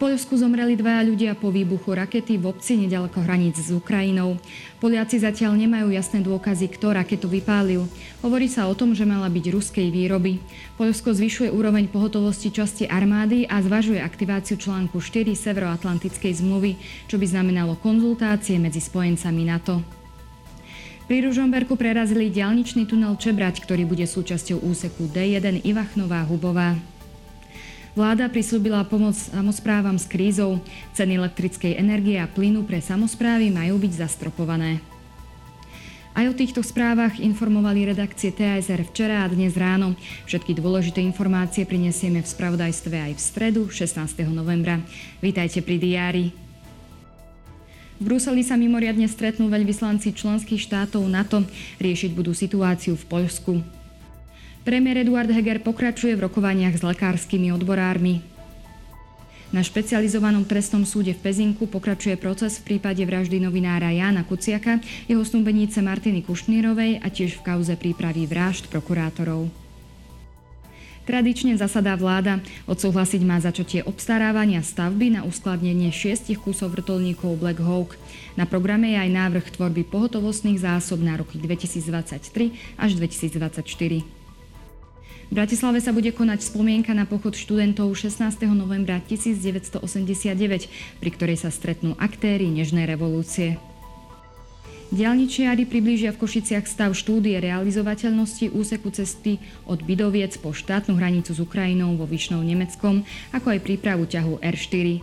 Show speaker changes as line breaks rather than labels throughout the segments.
Poľsku zomreli dvaja ľudia po výbuchu rakety v obci nedaleko hraníc s Ukrajinou. Poliaci zatiaľ nemajú jasné dôkazy, kto raketu vypálil. Hovorí sa o tom, že mala byť ruskej výroby. Poľsko zvyšuje úroveň pohotovosti časti armády a zvažuje aktiváciu článku 4 Severoatlantickej zmluvy, čo by znamenalo konzultácie medzi spojencami NATO. Pri Ružomberku prerazili dialničný tunel Čebrať, ktorý bude súčasťou úseku D1 Ivachnová Hubová. Vláda prislúbila pomoc samozprávam s krízou. Ceny elektrickej energie a plynu pre samozprávy majú byť zastropované. Aj o týchto správach informovali redakcie TSR včera a dnes ráno. Všetky dôležité informácie prinesieme v spravodajstve aj v stredu 16. novembra. Vítajte pri diári. V Bruseli sa mimoriadne stretnú veľvyslanci členských štátov NATO. Riešiť budú situáciu v Poľsku. Premiér Eduard Heger pokračuje v rokovaniach s lekárskymi odborármi. Na špecializovanom trestnom súde v Pezinku pokračuje proces v prípade vraždy novinára Jána Kuciaka, jeho snúbenice Martiny Kušnírovej a tiež v kauze prípravy vražd prokurátorov. Tradične zasadá vláda. Odsúhlasiť má začatie obstarávania stavby na uskladnenie šiestich kusov vrtulníkov Black Hawk. Na programe je aj návrh tvorby pohotovostných zásob na roky 2023 až 2024. V Bratislave sa bude konať spomienka na pochod študentov 16. novembra 1989, pri ktorej sa stretnú aktéry Nežnej revolúcie. Dialničiari priblížia v Košiciach stav štúdie realizovateľnosti úseku cesty od Bidoviec po štátnu hranicu s Ukrajinou vo Vyšnou Nemeckom, ako aj prípravu ťahu R4.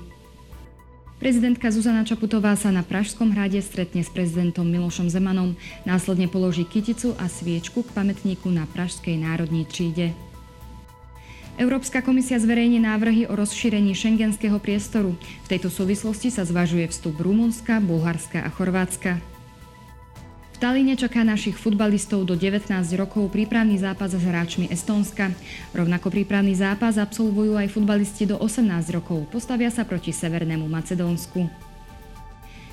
Prezidentka Zuzana Čaputová sa na Pražskom hrade stretne s prezidentom Milošom Zemanom, následne položí kyticu a sviečku k pamätníku na Pražskej národní tříde. Európska komisia zverejní návrhy o rozšírení šengenského priestoru. V tejto súvislosti sa zvažuje vstup Rumunska, Bulharska a Chorvátska. Talíne čaká našich futbalistov do 19 rokov prípravný zápas s hráčmi Estónska. Rovnako prípravný zápas absolvujú aj futbalisti do 18 rokov. Postavia sa proti Severnému Macedónsku.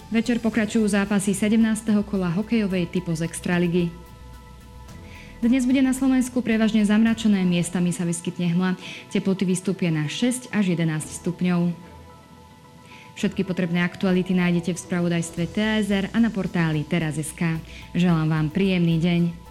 Večer pokračujú zápasy 17. kola hokejovej typu z Extraligy. Dnes bude na Slovensku prevažne zamračené, miestami sa vyskytne hmla. Teploty vystúpia na 6 až 11 stupňov. Všetky potrebné aktuality nájdete v spravodajstve TSR a na portáli teraz.sk. Želám vám príjemný deň.